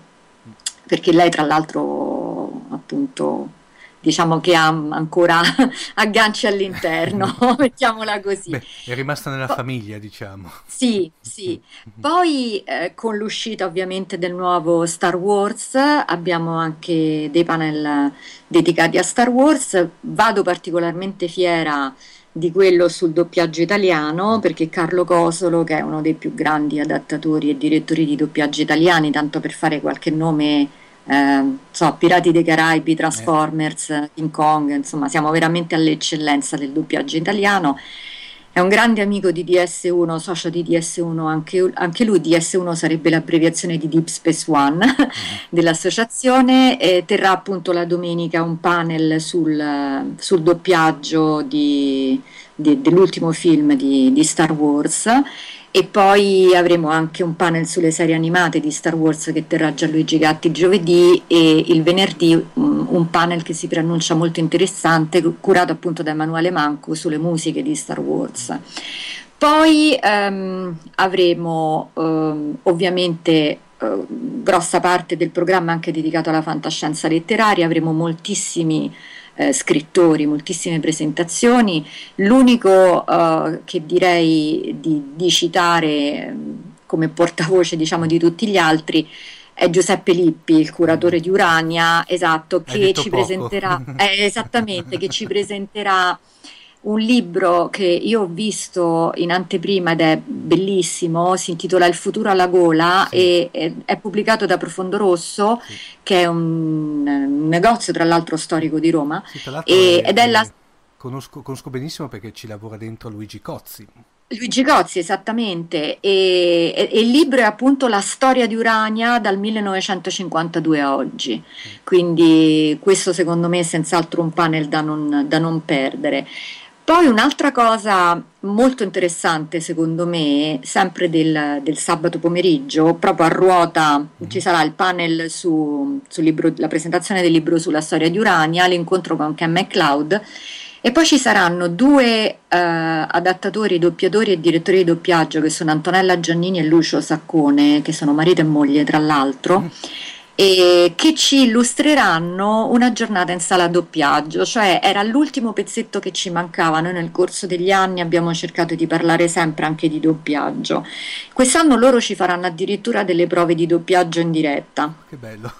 perché lei tra l'altro appunto diciamo che ha ancora agganci all'interno, mettiamola così. Beh, è rimasta nella Po- famiglia, diciamo. sì, sì. Poi eh, con l'uscita ovviamente del nuovo Star Wars abbiamo anche dei panel dedicati a Star Wars. Vado particolarmente fiera di quello sul doppiaggio italiano perché Carlo Cosolo, che è uno dei più grandi adattatori e direttori di doppiaggio italiani, tanto per fare qualche nome, eh, so, Pirati dei Caraibi, Eh, Transformers, King Kong, insomma, siamo veramente all'eccellenza del doppiaggio italiano. È un grande amico di DS1, socio di DS1, anche, anche lui. DS1 sarebbe l'abbreviazione di Deep Space One mhm. dell'associazione. E terrà appunto la domenica un panel sul, sul doppiaggio di- di- dell'ultimo film di, di Star Wars. E poi avremo anche un panel sulle serie animate di Star Wars che terrà Gianluigi Gatti giovedì e il venerdì un, un panel che si preannuncia molto interessante, curato appunto da Emanuele Manco sulle musiche di Star Wars. Poi ehm, avremo ehm, ovviamente eh, grossa parte del programma anche dedicato alla fantascienza letteraria, avremo moltissimi eh, scrittori, moltissime presentazioni. L'unico eh, che direi di, di citare eh, come portavoce, diciamo, di tutti gli altri è Giuseppe Lippi, il curatore di Urania, esatto, Hai che ci presenterà, eh, esattamente, che ci presenterà un libro che io ho visto in anteprima ed è bellissimo, si intitola Il futuro alla gola Sì, e è, è pubblicato da Profondo Rosso, sì. che è un, un negozio tra l'altro storico di Roma, Sì, e- ed è la... conosco, conosco benissimo perché ci lavora dentro Luigi Cozzi. Luigi Cozzi, esattamente, e, e- e il libro è appunto la storia di Urania dal 1952 a oggi, quindi questo secondo me è senz'altro un panel da non, da non perdere. Poi un'altra cosa molto interessante secondo me, sempre del, del sabato pomeriggio, proprio a ruota ci Mhm. sarà il panel su, sul libro, la presentazione del libro sulla storia di Urania, l'incontro con Ken MacLeod e poi ci saranno due eh, adattatori, doppiatori e direttori di doppiaggio che sono Antonella Giannini e Lucio Saccone, che sono marito e moglie tra l'altro, e che ci illustreranno una giornata in sala doppiaggio, cioè era l'ultimo pezzetto che ci mancava. Noi nel corso degli anni abbiamo cercato di parlare sempre anche di doppiaggio. Quest'anno loro ci faranno addirittura delle prove di doppiaggio in diretta. Che bello.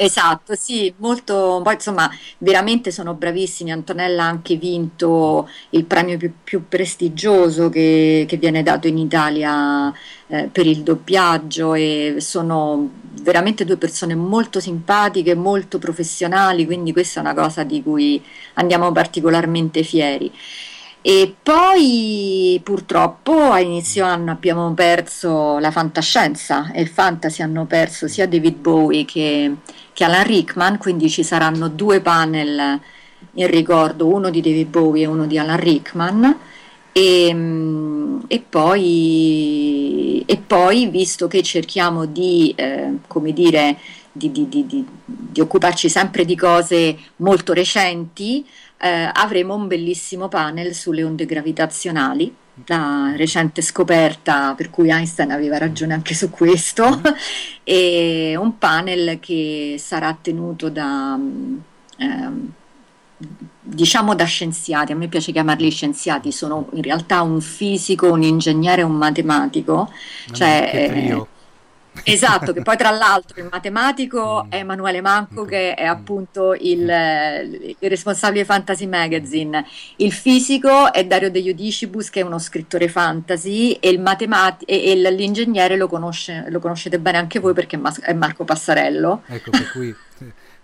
Esatto, sì, molto, poi insomma, veramente sono bravissimi. Antonella ha anche vinto il premio più, più prestigioso che, che viene dato in Italia eh, per il doppiaggio e sono veramente due persone molto simpatiche, molto professionali, quindi questa è una cosa di cui andiamo particolarmente fieri. E poi purtroppo a inizio anno abbiamo perso la fantascienza e il fantasy hanno perso sia David Bowie che, che Alan Rickman, quindi ci saranno due panel in ricordo, uno di David Bowie e uno di Alan Rickman. E, mm, e poi, e poi, visto che cerchiamo di, eh, dire, di, di- di- di- di occuparci sempre di cose molto recenti, eh, avremo un bellissimo panel sulle onde gravitazionali, la recente scoperta per cui Einstein aveva ragione anche su questo, e un panel che sarà tenuto da, mm, ehm, diciamo da scienziati, a me piace chiamarli scienziati, sono in realtà un fisico, un ingegnere un matematico, cioè eh. Esatto, che poi tra l'altro il matematico Mm. è Emanuele Manco, che è Mm. appunto il, Mm. eh, il responsabile Fantasy Magazine, il fisico è Dario De Iudicibus, che è uno scrittore fantasy, e, il matemati- e, l'ingegnere lo, conosce- lo conoscete bene anche voi perché è Marco Passarello. Ecco, per cui...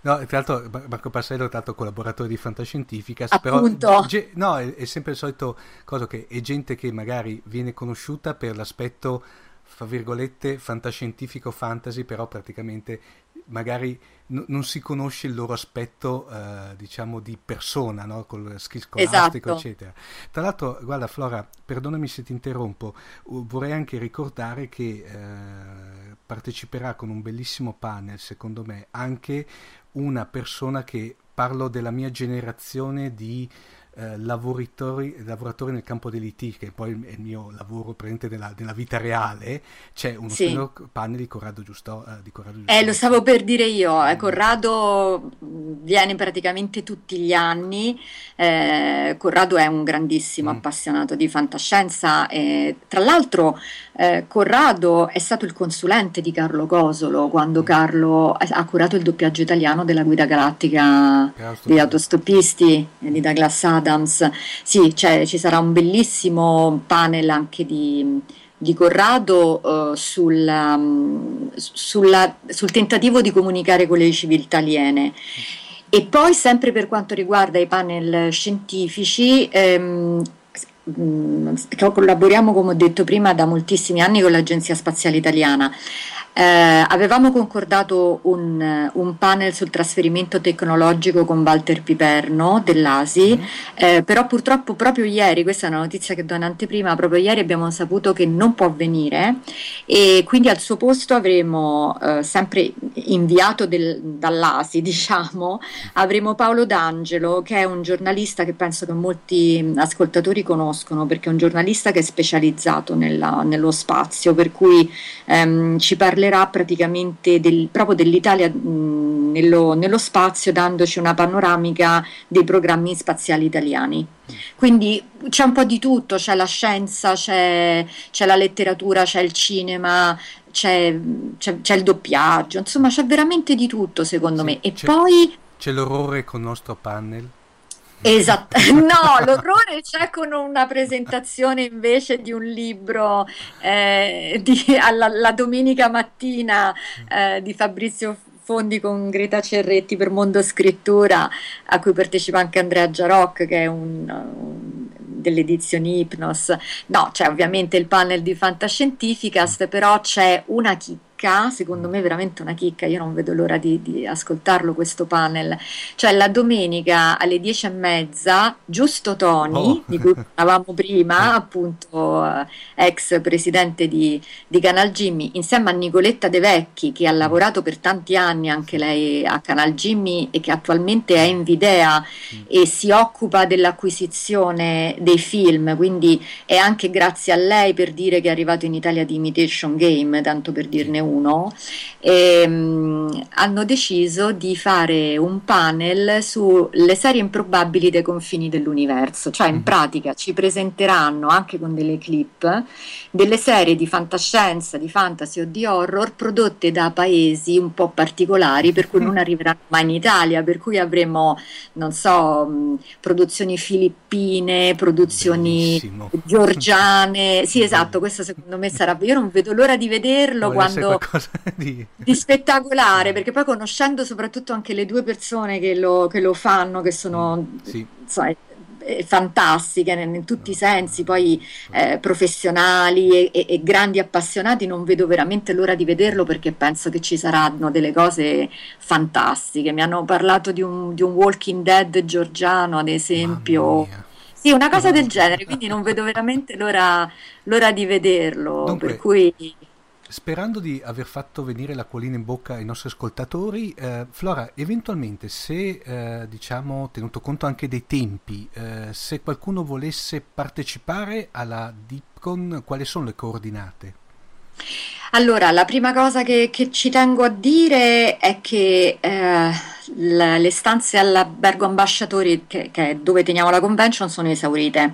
No, tra l'altro Mar- Marco Passello è stato collaboratore di Fantascientificas, però Appunto. ge- no, è, è sempre il solito cosa che è gente che magari viene conosciuta per l'aspetto, fra virgolette, fantascientifico fantasy, però praticamente magari n- non si conosce il loro aspetto, eh, diciamo, di persona, no? Col skill scolastico, Esatto. eccetera. Tra l'altro, guarda Flora, perdonami se ti interrompo, vorrei anche ricordare che eh, parteciperà con un bellissimo panel, secondo me, anche una persona che parlo della mia generazione di eh, lavoratori, lavoratori nel campo dell'IT, che poi è il mio lavoro presente nella, nella vita reale, c'è uno Sì. panel di Corrado Giusto, eh, di Corrado Eh, lo stavo per dire io, eh, Corrado mh, viene praticamente tutti gli anni. eh, Corrado è un grandissimo Mm. appassionato di fantascienza. e, tra l'altro, eh, Corrado è stato il consulente di Carlo Cosolo quando Mm. Carlo ha curato il doppiaggio italiano della Guida Galattica degli autostoppisti eh, di Douglas Adams. Sì, c'è- ci sarà un bellissimo panel anche di, di Corrado eh, sulla- mm, sulla- sul tentativo di comunicare con le civiltà aliene. E poi, sempre per quanto riguarda i panel scientifici, ehm, mm, co- collaboriamo, come ho detto prima, da moltissimi anni con l'Agenzia Spaziale Italiana. Eh, avevamo concordato un, un panel sul trasferimento tecnologico con Walter Piperno dell'ASI, Mm. eh, però purtroppo proprio ieri, questa è una notizia che do in anteprima, proprio ieri abbiamo saputo che non può venire e quindi al suo posto avremo eh, sempre inviato del- dall'ASI, diciamo, avremo Paolo D'Angelo che è un giornalista che penso che molti ascoltatori conoscono perché è un giornalista che è specializzato nella- nello spazio, per cui ehm, ci parlerà praticamente del- proprio dell'Italia mh, nello, nello spazio dandoci una panoramica dei programmi spaziali italiani. Quindi c'è un po' di tutto, c'è la scienza, c'è, c'è la letteratura, c'è il cinema, c'è, c'è- c'è il doppiaggio, insomma c'è veramente di tutto secondo Sì, me. E poi, C'è l'orrore con il nostro panel. Esatto, no, l'orrore c'è con una presentazione invece di un libro eh, di- alla, la domenica mattina eh, di Fabrizio Fondi con Greta Cerretti per Mondo Scrittura, a cui partecipa anche Andrea Giaroc, che è un, un- delle edizioni Hypnos. No, c'è ovviamente il panel di Fantascientificast, però c'è una chicca, secondo me veramente una chicca, io non vedo l'ora di, di ascoltarlo questo panel. Cioè la domenica alle dieci e mezza, giusto Tony, Oh. di cui parlavamo prima, appunto eh, ex presidente di, di Canal Jimmy, insieme a Nicoletta De Vecchi, che ha lavorato per tanti anni anche lei a Canal Jimmy e che attualmente è in Videa e si occupa dell'acquisizione dei film, quindi è anche grazie a lei per dire che è arrivato in Italia di Imitation Game, tanto per dirne uno, ehm, hanno deciso di fare un panel sulle serie improbabili dei confini dell'universo, cioè in Mhm. pratica ci presenteranno anche con delle clip delle serie di fantascienza, di fantasy o di horror prodotte da paesi un po' particolari per cui non arriveranno mai in Italia, per cui avremo, non so, mh, produzioni filippine, produzioni Bellissimo. georgiane. Sì, esatto, questo secondo me sarà. Io non vedo l'ora di vederlo Vuole quando di... di spettacolare, perché poi conoscendo soprattutto anche le due persone che lo, che lo fanno, che sono Sì. insomma, eh, eh, fantastiche in, in tutti i sensi, poi eh, professionali e, e- e grandi appassionati, non vedo veramente l'ora di vederlo perché penso che ci saranno delle cose fantastiche. Mi hanno parlato di un, di un Walking Dead georgiano, ad esempio. Sì, una cosa del genere, quindi non vedo veramente l'ora, l'ora di vederlo, Dunque, per cui Sperando di aver fatto venire l'acquolina in bocca ai nostri ascoltatori, eh, Flora, eventualmente se, eh, diciamo, tenuto conto anche dei tempi, eh, se qualcuno volesse partecipare alla DeepCon, quali sono le coordinate? Allora, la prima cosa che, che ci tengo a dire è che eh, la- le stanze all'albergo ambasciatori, che, che è dove teniamo la convention, sono esaurite.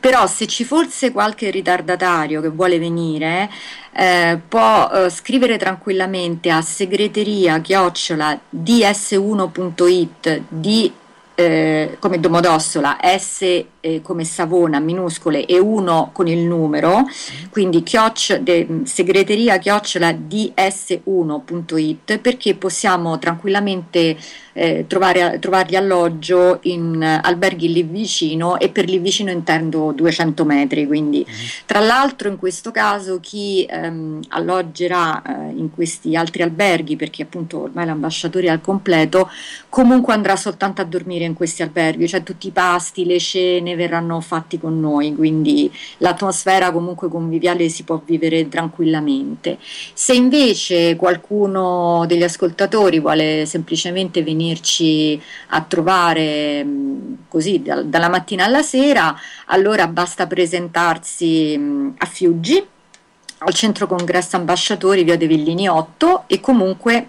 Però se ci fosse qualche ritardatario che vuole venire, eh, può eh, scrivere tranquillamente a segreteria chiocciola ds1.it di eh, come Domodossola, S eh, come Savona, minuscole e 1 con il numero, quindi chioc, de, segreteria chiocciola ds1.it perché possiamo tranquillamente eh, trovare, trovargli alloggio in alberghi lì vicino e per lì vicino intendo 200 metri, quindi tra l'altro in questo caso chi ehm, alloggerà eh, in questi altri alberghi, perché appunto ormai l'ambasciatore è al completo, comunque andrà soltanto a dormire in questi alberghi, cioè tutti i pasti, le cene verranno fatti con noi, quindi l'atmosfera comunque conviviale si può vivere tranquillamente. Se invece qualcuno degli ascoltatori vuole semplicemente venirci a trovare mh, così dal- dalla mattina alla sera, allora basta presentarsi mh, a Fiuggi, al centro congresso ambasciatori, via De Villini 8 e comunque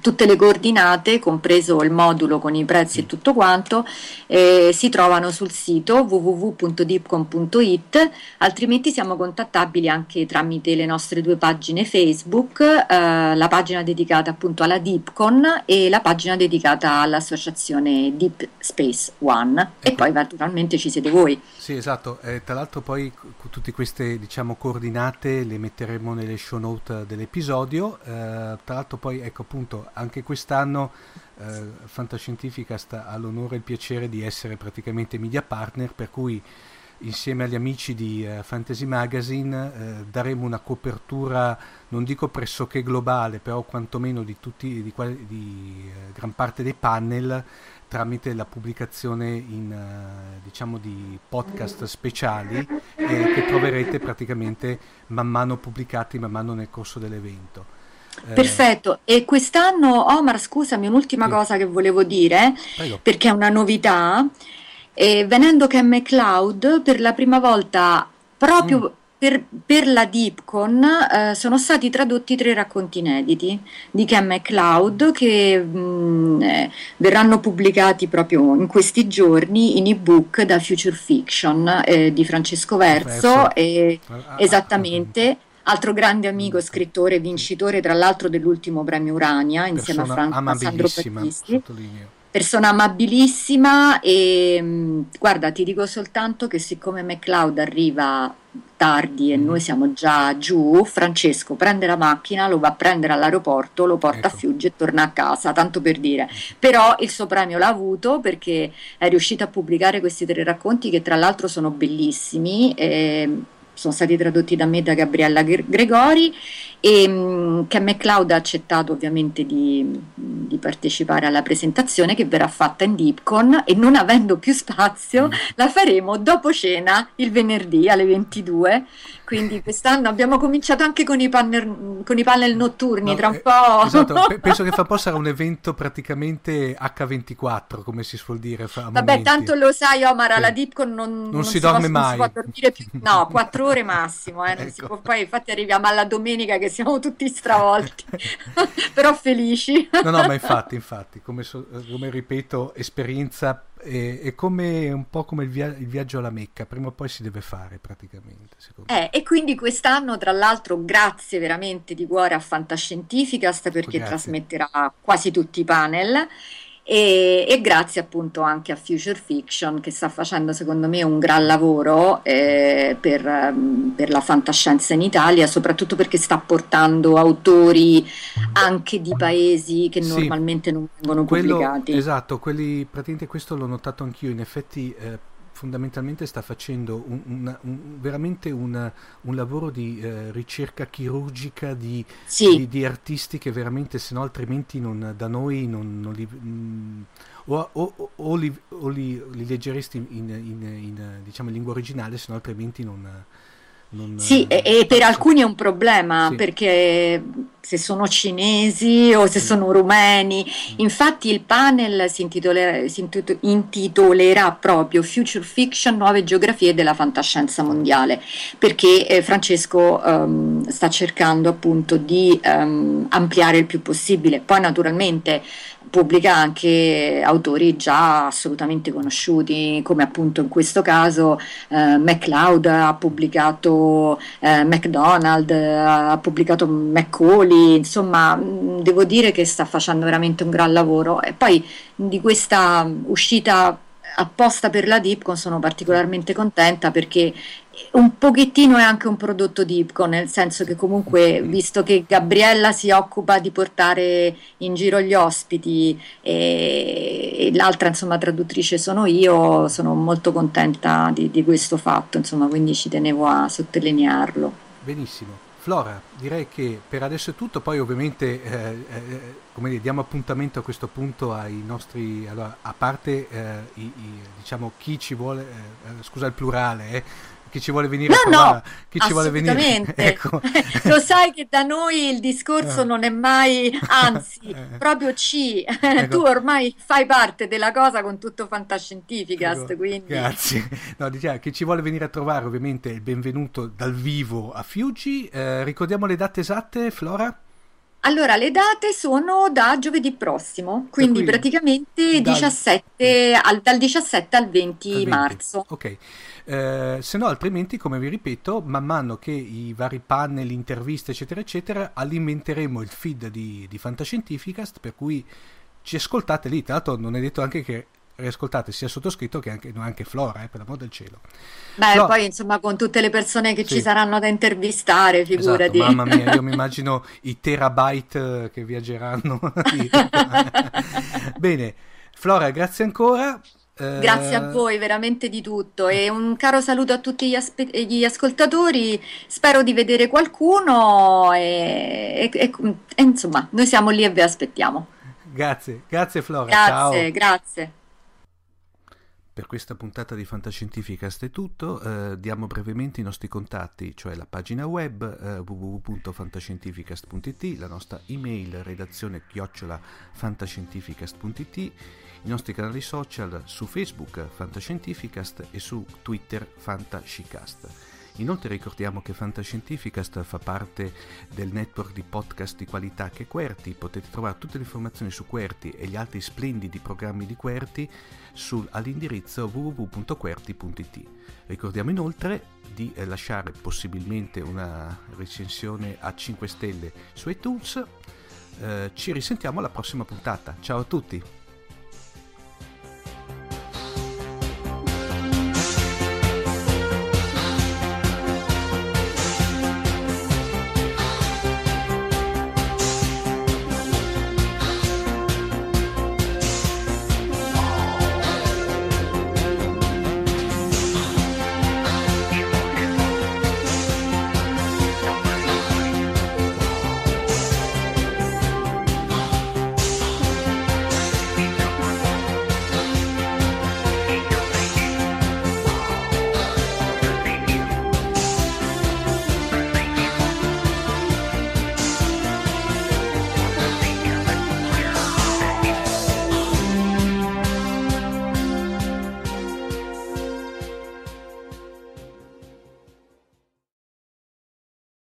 tutte le coordinate, compreso il modulo con i prezzi e tutto quanto, eh, si trovano sul sito www.dipcom.it, altrimenti siamo contattabili anche tramite le nostre due pagine Facebook, eh, la pagina dedicata appunto alla Dipcon e la pagina dedicata all'associazione Deep Space One. E Ecco. poi naturalmente ci siete voi. Sì, esatto. Eh, tra l'altro poi tutte queste diciamo coordinate le metteremo nelle show note dell'episodio. Eh, tra l'altro poi ecco appunto anche quest'anno eh, Fantascientifica sta all'onore e il piacere di essere praticamente media partner, per cui insieme agli amici di eh, Fantasy Magazine eh, daremo una copertura, non dico pressoché globale, però quantomeno di tutti, di, qual- di, eh, gran parte dei panel tramite la pubblicazione in, eh, diciamo di podcast speciali eh, che troverete praticamente man mano pubblicati man mano nel corso dell'evento. Eh, Perfetto, e quest'anno Omar, scusami, un'ultima Sì. cosa che volevo dire, prego. perché è una novità, eh, venendo che McCloud per la prima volta proprio Mm. per, per la Deepcon eh, sono stati tradotti tre racconti inediti di Ken McCloud che mh, eh, verranno pubblicati proprio in questi giorni in ebook da Future Fiction eh, di Francesco Verso Verso. e Ah, ah, Esattamente, altro grande amico, scrittore, vincitore tra l'altro dell'ultimo premio Urania insieme a, persona Fran- a Sandro Battisti. sottolineo. Persona amabilissima e mh, guarda, ti dico soltanto che siccome McCloud arriva tardi e Mhm. noi siamo già giù, Francesco prende la macchina, lo va a prendere all'aeroporto, lo porta a Ecco. Fiuggi e torna a casa, tanto per dire. Però il suo premio l'ha avuto perché è riuscito a pubblicare questi tre racconti che tra l'altro sono bellissimi. e sono stati tradotti da me e da Gabriella Gre- Gregori e mh, che McCloud ha accettato ovviamente di, di partecipare alla presentazione che verrà fatta in Deepcon e non avendo più spazio Mm. la faremo dopo cena il venerdì alle 22 quindi quest'anno abbiamo cominciato anche con i panel, con i panel notturni No, tra un eh, po' Esatto, pe- penso che fra un po' sarà un evento praticamente H24, come si suol dire. Fra Vabbè, momenti. tanto lo sai, Omar, alla Sì. Deepcon non, Non si può- dorme non mai. si può dormire più. No, quattro ore massimo, eh, non si Ecco. può. Poi infatti arriviamo alla domenica che siamo tutti stravolti, però felici. No, no, ma infatti, infatti, come, so- come ripeto, esperienza è, come un po' come il, via- il viaggio alla Mecca, prima o poi si deve fare praticamente, secondo me. Eh, e quindi quest'anno, tra l'altro, grazie veramente di cuore a Fantascientificast perché Grazie. trasmetterà quasi tutti i panel. E, e grazie appunto anche a Future Fiction che sta facendo secondo me un gran lavoro eh, per, ehm, per la fantascienza in Italia, soprattutto perché sta portando autori anche di paesi che Sì. normalmente non vengono Quello, pubblicati. esatto, quelli, praticamente questo l'ho notato anch'io, in effetti eh, fondamentalmente sta facendo un- una- un- veramente un, un lavoro di eh, ricerca chirurgica di, Sì, di, di artisti che veramente se no altrimenti non- da noi non, non li, mm, o, o- o- li, o li- li leggeresti in, in- in- in, diciamo, in lingua originale se no altrimenti non, non Sì, e, e per alcuni è un problema Sì. perché se sono cinesi o se Sì. sono rumeni, infatti il panel si intitolerà, si intito- intitolerà proprio Future Fiction, nuove geografie della fantascienza mondiale, perché eh, Francesco ehm, sta cercando appunto di ehm, ampliare il più possibile. Poi naturalmente pubblica anche autori già assolutamente conosciuti, come appunto in questo caso eh, MacLeod ha pubblicato eh, McDonald, ha pubblicato Macaulay, insomma mh, devo dire che sta facendo veramente un gran lavoro. E poi di questa uscita apposta per la Dipcon sono particolarmente contenta perché un pochettino è anche un prodotto Dipcon, nel senso che comunque visto che Gabriella si occupa di portare in giro gli ospiti e, e l'altra insomma traduttrice sono io, sono molto contenta di, di questo fatto, insomma, quindi ci tenevo a sottolinearlo. Benissimo. Flora, direi che per adesso è tutto, poi ovviamente eh, eh, come dire, diamo appuntamento a questo punto ai nostri, allora, a parte eh, i- i- diciamo chi ci vuole, eh, eh, scusa il plurale, eh, chi ci vuole venire No, a trovare, no, chi ci vuole venire, ecco. Lo sai che da noi il discorso Eh. non è mai, anzi, Eh. proprio C. Ecco. Tu ormai fai parte della cosa con tutto Fantascientificast, Ecco, quindi Grazie. No, diciamo, chi ci vuole venire a trovare ovviamente è il benvenuto dal vivo a Fiuggi. Eh, ricordiamo le date esatte, Flora? Allora, le date sono da giovedì prossimo, quindi cui praticamente dal- 17 al- dal 17 al 20 Al 20. marzo. Ok. Eh, se no, altrimenti, come vi ripeto, man mano che i vari panel, interviste, eccetera, eccetera, alimenteremo il feed di, di Fantascientificast, per cui ci ascoltate lì. Tra l'altro, non è detto anche che riascoltate sia sottoscritto che anche, anche Flora, eh, per l'amor del cielo. Beh, No. poi insomma con tutte le persone che Sì. ci saranno da intervistare, figurati. Esatto, mamma mia, io mi immagino i terabyte eh, che viaggeranno. Bene, Flora, grazie ancora. Eh, Grazie a voi veramente di tutto e un caro saluto a tutti gli, aspe- gli ascoltatori. Spero di vedere qualcuno e, e- e- e, insomma, noi siamo lì e vi aspettiamo. Grazie, grazie Flora. Grazie, Ciao. grazie. Per questa puntata di Fantascientificast è tutto, eh, diamo brevemente i nostri contatti, cioè la pagina web eh, www.fantascientificast.it, la nostra email redazione chiocciola fantascientificast.it, i nostri canali social su Facebook Fantascientificast e su Twitter Fantascicast. Inoltre ricordiamo che Fantascientificast fa parte del network di podcast di qualità che è Querti, potete trovare tutte le informazioni su Querti e gli altri splendidi programmi di Querti sul- all'indirizzo www.querti.it. Ricordiamo inoltre di eh, lasciare possibilmente una recensione a 5 stelle su iTunes. Eh, ci risentiamo alla prossima puntata. Ciao a tutti!